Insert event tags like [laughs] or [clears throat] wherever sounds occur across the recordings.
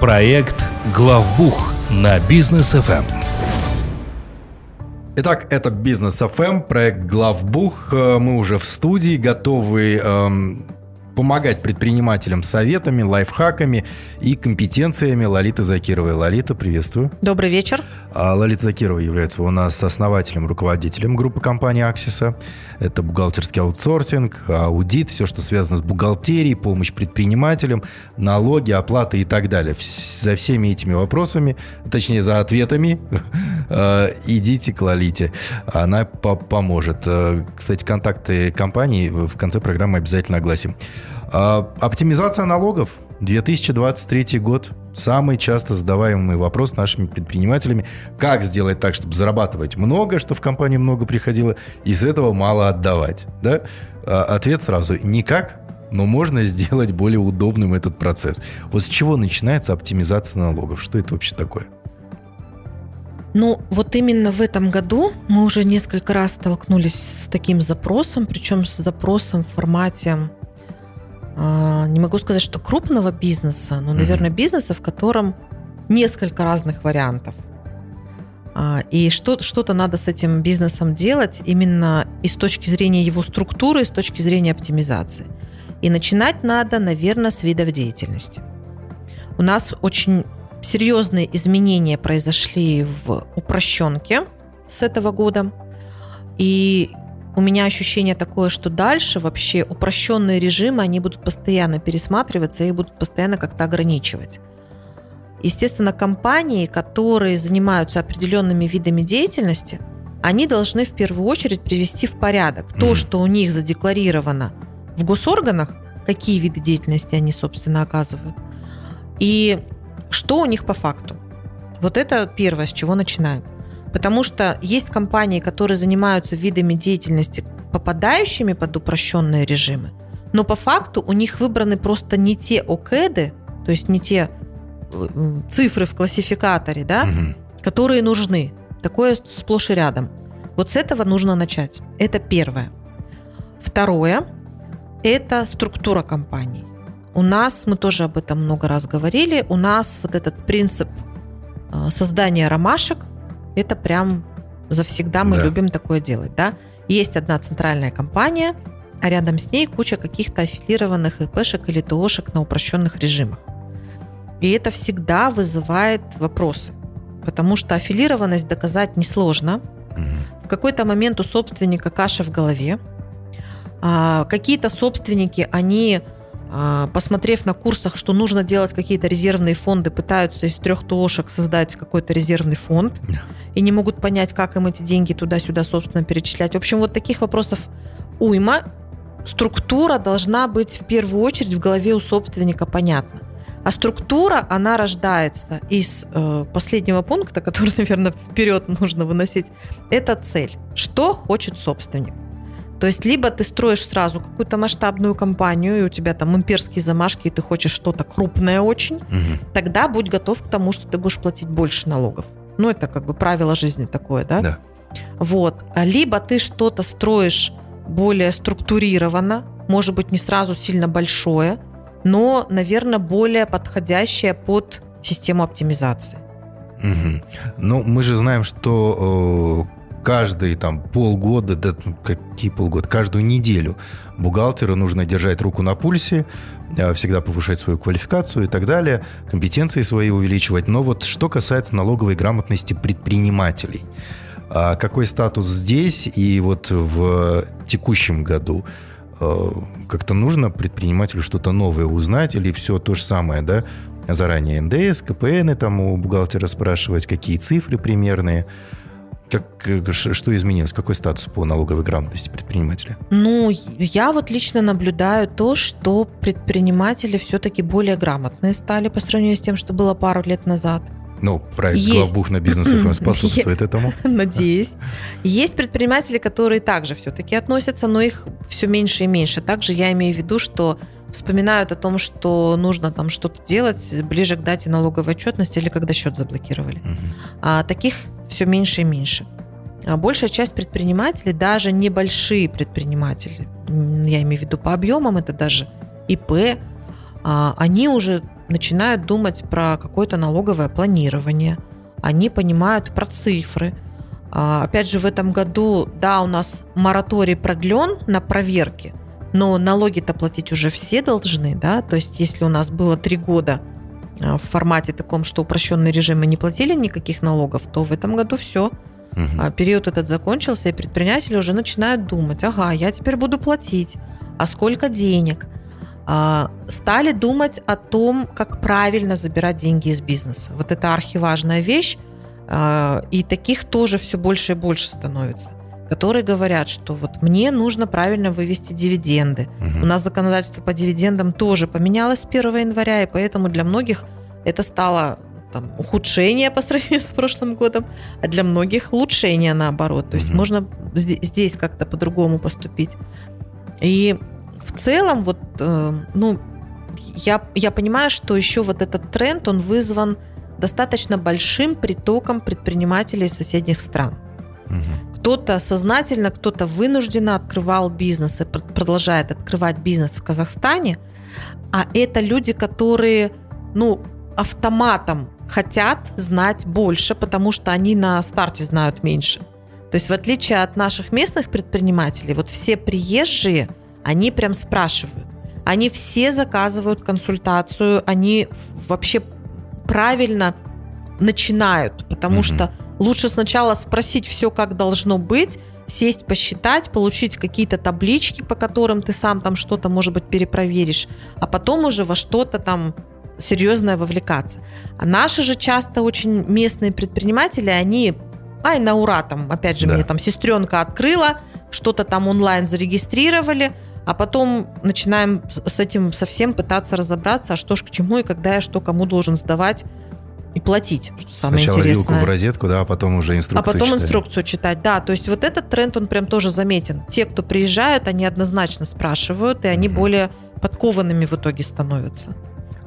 Проект «Главбух» на бизнес ФМ. Итак, это Бизнес ФМ, проект Главбух. Э, мы уже в студии, готовы эм, помогать предпринимателям советами, лайфхаками и компетенциями Лолиты Закировой. Лолита, приветствую. Добрый вечер. А Лолита Закирова является у нас основателем, руководителем группы компании «Аксиса». Это бухгалтерский аутсорсинг, аудит, все, что связано с бухгалтерией, помощь предпринимателям, налоги, оплаты и так далее. За всеми этими вопросами, точнее, за ответами, [laughs] идите к Лолите. Она поможет. Э, кстати, контакты компании в конце программы обязательно огласим. А, оптимизация налогов. 2023 год. Самый часто задаваемый вопрос нашими предпринимателями. Как сделать так, чтобы зарабатывать много, что в компании много приходило, и с этого мало отдавать? Да? Ответ сразу. Никак, но можно сделать более удобным этот процесс. Вот с чего начинается оптимизация налогов? Что это вообще такое? Ну, вот именно в этом году мы уже несколько раз столкнулись с таким запросом, причем с запросом в формате а, не могу сказать, что крупного бизнеса, но, наверное, бизнеса, в котором несколько разных вариантов. А, и что, что-то надо с этим бизнесом делать именно и с точки зрения его структуры, и с точки зрения оптимизации. И начинать надо, наверное, с видов деятельности. У нас очень серьезные изменения произошли в упрощенке с этого года. И у меня ощущение такое, что дальше вообще упрощенные режимы, они будут постоянно пересматриваться и будут постоянно как-то ограничивать. Естественно, компании, которые занимаются определенными видами деятельности, они должны в первую очередь привести в порядок то, что у них задекларировано в госорганах, какие виды деятельности они, собственно, оказывают, и что у них по факту. Вот это первое, с чего начинаем. Потому что есть компании, которые занимаются видами деятельности, попадающими под упрощенные режимы, но по факту у них выбраны просто не те ОКЭДы, то есть не те э, цифры в классификаторе, да, угу. которые нужны. Такое сплошь и рядом. Вот с этого нужно начать. Это первое. Второе – это структура компании. У нас, мы тоже об этом много раз говорили, у нас вот этот принцип э, создания ромашек – это прям завсегда мы да. любим такое делать, да. Есть одна центральная компания, а рядом с ней куча каких-то аффилированных ИПшек или ТОшек на упрощенных режимах. И это всегда вызывает вопросы, потому что аффилированность доказать несложно. Угу. В какой-то момент у собственника каша в голове. А, какие-то собственники, они посмотрев на курсах, что нужно делать какие-то резервные фонды, пытаются из трех ТОшек создать какой-то резервный фонд и не могут понять, как им эти деньги туда-сюда, собственно, перечислять. В общем, вот таких вопросов уйма. Структура должна быть в первую очередь в голове у собственника понятна. А структура, она рождается из э, последнего пункта, который, [laughs] наверное, вперед нужно выносить. Это цель. Что хочет собственник? То есть либо ты строишь сразу какую-то масштабную компанию, и у тебя там имперские замашки, и ты хочешь что-то крупное очень, угу. тогда будь готов к тому, что ты будешь платить больше налогов. Ну, это как бы правило жизни такое, да? Да. Вот. А либо ты что-то строишь более структурированно, может быть, не сразу сильно большое, но, наверное, более подходящее под систему оптимизации. Угу. Ну, мы же знаем, что каждые там полгода, да ну, какие полгода, каждую неделю бухгалтеру нужно держать руку на пульсе, э, всегда повышать свою квалификацию и так далее, компетенции свои увеличивать. Но вот что касается налоговой грамотности предпринимателей, а какой статус здесь и вот в текущем году? Э, как-то нужно предпринимателю что-то новое узнать или все то же самое, да? Заранее НДС, КПН там у бухгалтера спрашивать, какие цифры примерные – как, э, что изменилось? Какой статус по налоговой грамотности предпринимателя? Ну, я вот лично наблюдаю то, что предприниматели все-таки более грамотные стали по сравнению с тем, что было пару лет назад. Ну, проект Есть. «Главбух на бизнес ФМ» [clears throat] способствует этому. [laughs] Надеюсь. Есть предприниматели, которые также все-таки относятся, но их все меньше и меньше. Также я имею в виду, что вспоминают о том, что нужно там что-то делать ближе к дате налоговой отчетности или когда счет заблокировали. Угу. А таких все меньше и меньше. А большая часть предпринимателей, даже небольшие предприниматели, я имею в виду по объемам, это даже ИП, а, они уже начинают думать про какое-то налоговое планирование, они понимают про цифры. А, опять же, в этом году, да, у нас мораторий продлен на проверки, но налоги-то платить уже все должны, да, то есть если у нас было три года в формате таком, что упрощенный режим мы не платили никаких налогов, то в этом году все. Угу. Период этот закончился, и предприниматели уже начинают думать, ага, я теперь буду платить, а сколько денег? А, стали думать о том, как правильно забирать деньги из бизнеса. Вот это архиважная вещь, а, и таких тоже все больше и больше становится которые говорят, что вот мне нужно правильно вывести дивиденды. Угу. У нас законодательство по дивидендам тоже поменялось с 1 января, и поэтому для многих это стало там, ухудшение по сравнению [laughs] с прошлым годом, а для многих улучшение наоборот. То есть угу. можно здесь как-то по-другому поступить. И в целом вот, э, ну, я, я понимаю, что еще вот этот тренд, он вызван достаточно большим притоком предпринимателей из соседних стран. Угу. Кто-то сознательно, кто-то вынужденно открывал бизнес и продолжает открывать бизнес в Казахстане. А это люди, которые, ну, автоматом хотят знать больше, потому что они на старте знают меньше. То есть в отличие от наших местных предпринимателей, вот все приезжие, они прям спрашивают. Они все заказывают консультацию, они вообще правильно начинают, потому mm-hmm. что лучше сначала спросить все, как должно быть, сесть, посчитать, получить какие-то таблички, по которым ты сам там что-то, может быть, перепроверишь, а потом уже во что-то там серьезное вовлекаться. А наши же часто очень местные предприниматели, они, ай, на ура, там, опять же, да. мне там сестренка открыла, что-то там онлайн зарегистрировали, а потом начинаем с этим совсем пытаться разобраться, а что ж к чему и когда я что кому должен сдавать и платить, что самое Сначала интересное. вилку в розетку, да, а потом уже инструкцию А потом читать. инструкцию читать, да. То есть вот этот тренд, он прям тоже заметен. Те, кто приезжают, они однозначно спрашивают, и они угу. более подкованными в итоге становятся.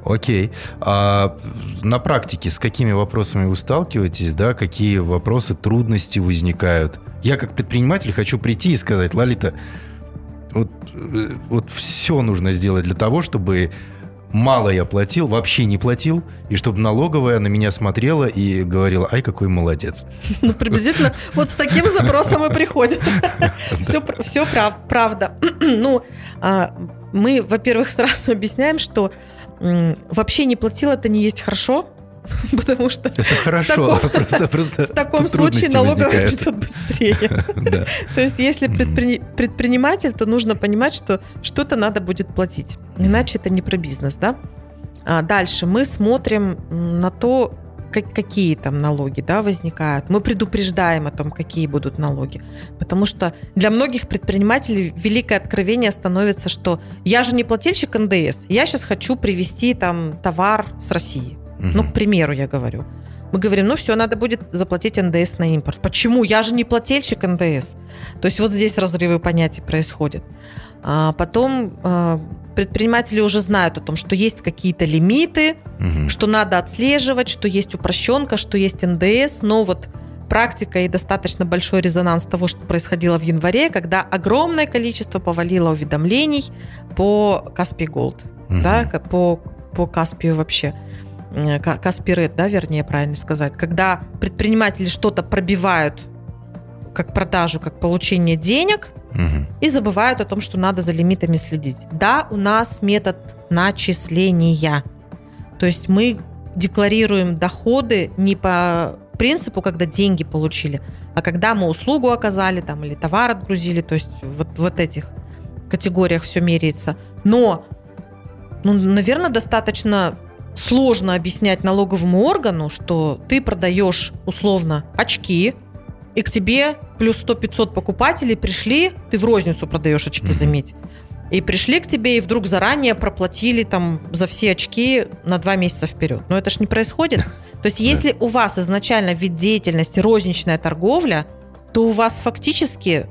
Окей. А на практике с какими вопросами вы сталкиваетесь, да? Какие вопросы, трудности возникают? Я как предприниматель хочу прийти и сказать, Лалита, вот, э, вот все нужно сделать для того, чтобы мало я платил, вообще не платил, и чтобы налоговая на меня смотрела и говорила, ай, какой молодец. [laughs] Ну, приблизительно вот с таким запросом и приходит. Все, все прав, правда. [clears throat] Ну, а, мы, во-первых, [laughs] сразу объясняем, что вообще не платил, это не есть хорошо, [laughs] Потому что это хорошо, в таком, [laughs] просто, просто в таком случае налоговая придет быстрее. [laughs] То есть, если предприниматель, то нужно понимать, что что-то надо будет платить. Иначе это не про бизнес, да? А дальше мы смотрим на то, как, какие там налоги да, возникают. Мы предупреждаем о том, какие будут налоги. Потому что для многих предпринимателей великое откровение становится, что я же не плательщик НДС, я сейчас хочу привезти там товар с России. Угу. Ну, к примеру, я говорю. Мы говорим, ну все, надо будет заплатить НДС на импорт. Почему? Я же не плательщик НДС. То есть вот здесь разрывы понятий происходят. А потом а, предприниматели уже знают о том, что есть какие-то лимиты, угу. что надо отслеживать, что есть упрощенка, что есть НДС, но вот практика и достаточно большой резонанс того, что происходило в январе, когда огромное количество повалило уведомлений по Каспий Голд, угу. да, по, по Каспию вообще. Э, Каспирет, да, вернее, правильно сказать, когда предприниматели что-то пробивают как продажу, как получение денег, угу. и забывают о том, что надо за лимитами следить. Да, у нас метод начисления. То есть мы декларируем доходы не по принципу, когда деньги получили, а когда мы услугу оказали там, или товар отгрузили, то есть вот в вот этих категориях все меряется. Но, ну, наверное, достаточно сложно объяснять налоговому органу, что ты продаешь условно очки, и к тебе плюс 100-500 покупателей пришли, ты в розницу продаешь очки, mm-hmm. заметь. И пришли к тебе и вдруг заранее проплатили там за все очки на два месяца вперед. Но это ж не происходит. То есть если у вас изначально вид деятельности розничная торговля, то у вас фактически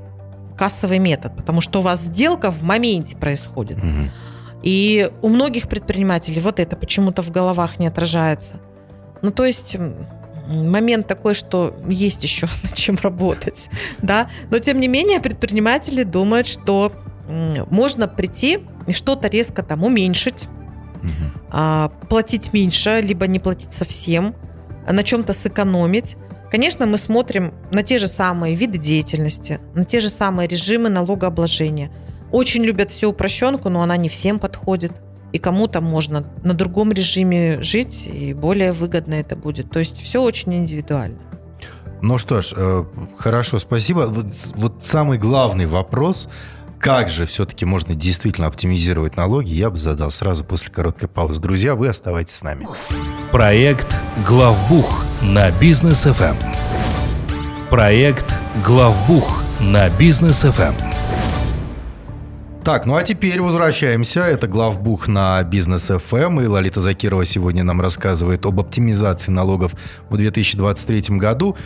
кассовый метод, потому что у вас сделка в моменте происходит. Угу. И у многих предпринимателей вот это почему-то в головах не отражается. Ну, то есть момент такой, что есть еще [laughs] над чем работать, [laughs] да, но тем не менее предприниматели думают, что можно прийти и что-то резко там уменьшить, угу. платить меньше, либо не платить совсем, на чем-то сэкономить. Конечно, мы смотрим на те же самые виды деятельности, на те же самые режимы налогообложения. Очень любят всю упрощенку, но она не всем подходит. И кому-то можно на другом режиме жить, и более выгодно это будет. То есть все очень индивидуально. Ну что ж, э, хорошо, спасибо. Вот, вот самый главный вопрос, как же все-таки можно действительно оптимизировать налоги, я бы задал сразу после короткой паузы. Друзья, вы оставайтесь с нами. Проект «Главбух» на бизнес ФМ. Проект «Главбух» на бизнес ФМ. Так, ну а теперь возвращаемся. Это главбух на бизнес FM. И Лолита Закирова сегодня нам рассказывает об оптимизации налогов в 2023 году.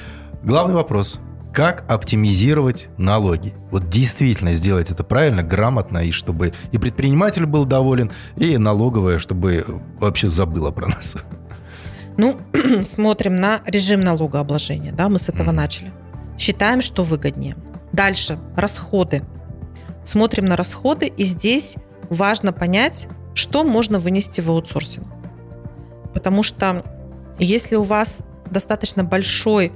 Главный вопрос. Как оптимизировать налоги? Вот действительно сделать это правильно, грамотно, и чтобы и предприниматель был доволен, и налоговая, чтобы вообще забыла про нас. Ну, [clears throat] смотрим на режим налогообложения. Да, мы с этого mm. начали. Считаем, что выгоднее. Дальше. Расходы. Смотрим на расходы, и здесь важно понять, что можно вынести в аутсорсинг. Потому что если у вас достаточно большой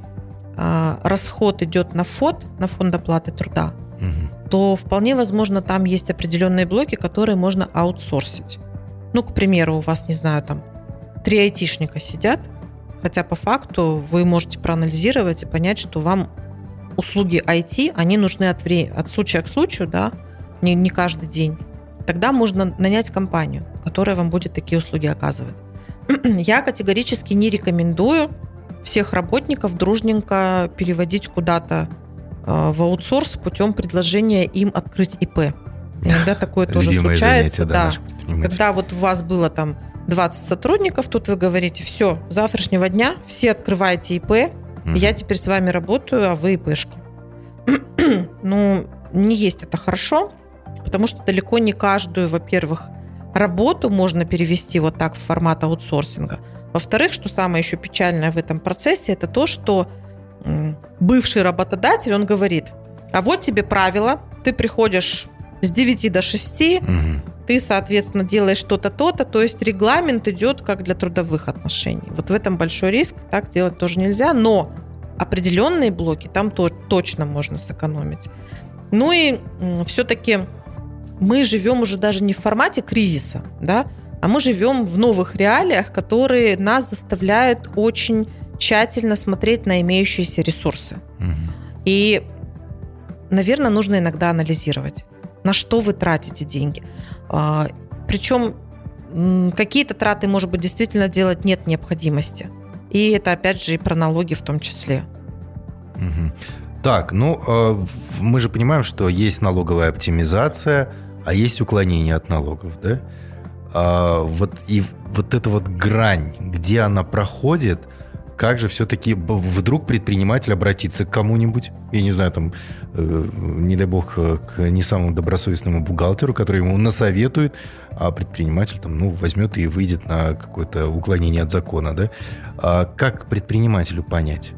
а, расход идет на ФОД, на фонд оплаты труда, угу. то вполне возможно там есть определенные блоки, которые можно аутсорсить. Ну, к примеру, у вас, не знаю, там три айтишника сидят, хотя по факту вы можете проанализировать и понять, что вам услуги IT, они нужны от, вре- от случая к случаю, да, не, не каждый день. Тогда можно нанять компанию, которая вам будет такие услуги оказывать. [clears throat] Я категорически не рекомендую всех работников дружненько переводить куда-то э, в аутсорс путем предложения им открыть ИП. Иногда такое тоже случается. да, Когда вот у вас было там 20 сотрудников, тут вы говорите, все, с завтрашнего дня все открываете ИП, угу. я теперь с вами работаю, а вы ИПшки. [clears throat] ну, не есть это хорошо, потому что далеко не каждую, во-первых, работу можно перевести вот так в формат аутсорсинга. Во-вторых, что самое еще печальное в этом процессе, это то, что бывший работодатель, он говорит, а вот тебе правило, ты приходишь с 9 до 6, угу. Ты, соответственно, делаешь что-то, то-то, то есть регламент идет как для трудовых отношений. Вот в этом большой риск, так делать тоже нельзя, но определенные блоки там то, точно можно сэкономить. Ну и все-таки мы живем уже даже не в формате кризиса, да, а мы живем в новых реалиях, которые нас заставляют очень тщательно смотреть на имеющиеся ресурсы. Угу. И, наверное, нужно иногда анализировать, на что вы тратите деньги. А, причем какие-то траты, может быть, действительно делать нет необходимости. И это, опять же, и про налоги в том числе. Угу. Так, ну, э, мы же понимаем, что есть налоговая оптимизация, а есть уклонение от налогов, да? А, вот и вот эта вот грань, где она проходит, как же все-таки вдруг предприниматель обратится к кому-нибудь, я не знаю, там, э, не дай бог, э, к не самому добросовестному бухгалтеру, который ему насоветует, а предприниматель там, ну, возьмет и выйдет на какое-то уклонение от закона, да? А как предпринимателю понять?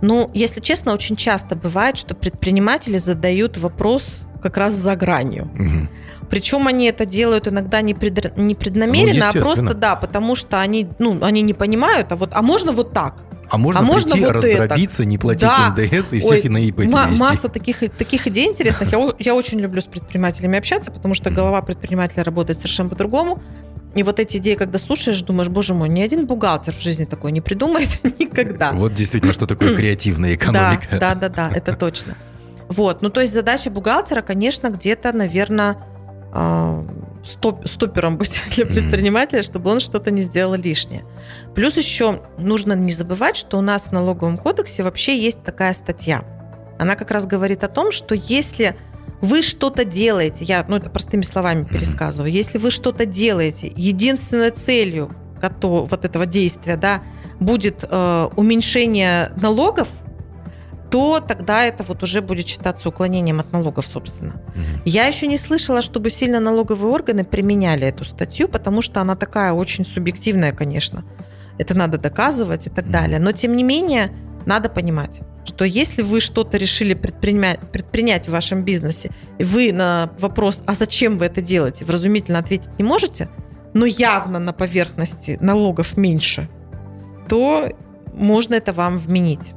Ну, если честно, очень часто бывает, что предприниматели задают вопрос как раз за гранью. Угу. Причем они это делают иногда не, пред, не преднамеренно, ну, а просто да, потому что они, ну, они не понимают, а вот, а можно вот так. А можно, а можно прийти, вот раздробиться, это. не платить да. НДС и всех Ой, на ИП перевести. Масса таких, таких идей интересных. Я, я очень люблю с предпринимателями общаться, потому что голова предпринимателя работает совершенно по-другому. И вот эти идеи, когда слушаешь, думаешь, боже мой, ни один бухгалтер в жизни такой не придумает [laughs] никогда. Вот действительно, что такое креативная экономика. Да, да, да, да, это точно. Вот, ну то есть задача бухгалтера, конечно, где-то, наверное, стоп, стопером быть [laughs] для предпринимателя, чтобы он что-то не сделал лишнее. Плюс еще нужно не забывать, что у нас в налоговом кодексе вообще есть такая статья. Она как раз говорит о том, что если вы что-то делаете, я ну, это простыми словами пересказываю, если вы что-то делаете, единственной целью вот этого действия да, будет э, уменьшение налогов, то тогда это вот уже будет считаться уклонением от налогов, собственно. Угу. Я еще не слышала, чтобы сильно налоговые органы применяли эту статью, потому что она такая очень субъективная, конечно. Это надо доказывать и так угу. далее. Но тем не менее, надо понимать, что если вы что-то решили предпринять, предпринять в вашем бизнесе, и вы на вопрос, а зачем вы это делаете, вразумительно ответить не можете, но явно на поверхности налогов меньше, то можно это вам вменить.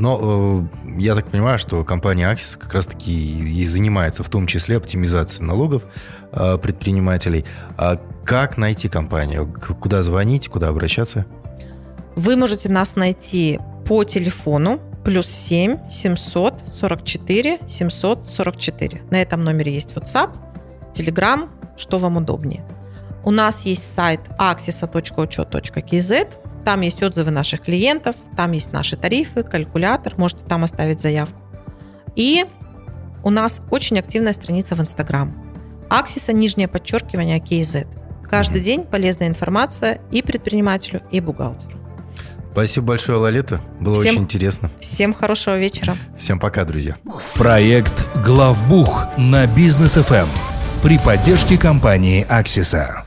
Но э, я так понимаю, что компания Axis как раз-таки и занимается в том числе оптимизацией налогов э, предпринимателей. А как найти компанию? Куда звонить, куда обращаться? Вы можете нас найти по телефону плюс 7 744 744. На этом номере есть WhatsApp, Telegram, что вам удобнее. У нас есть сайт axisa.учет.kz, там есть отзывы наших клиентов, там есть наши тарифы, калькулятор, можете там оставить заявку. И у нас очень активная страница в Инстаграм. Аксиса, нижнее подчеркивание, KZ. Каждый день полезная информация и предпринимателю, и бухгалтеру. Спасибо большое, Лолита. Было всем, очень интересно. Всем хорошего вечера. Всем пока, друзья. Проект «Главбух» на Бизнес ФМ при поддержке компании «Аксиса».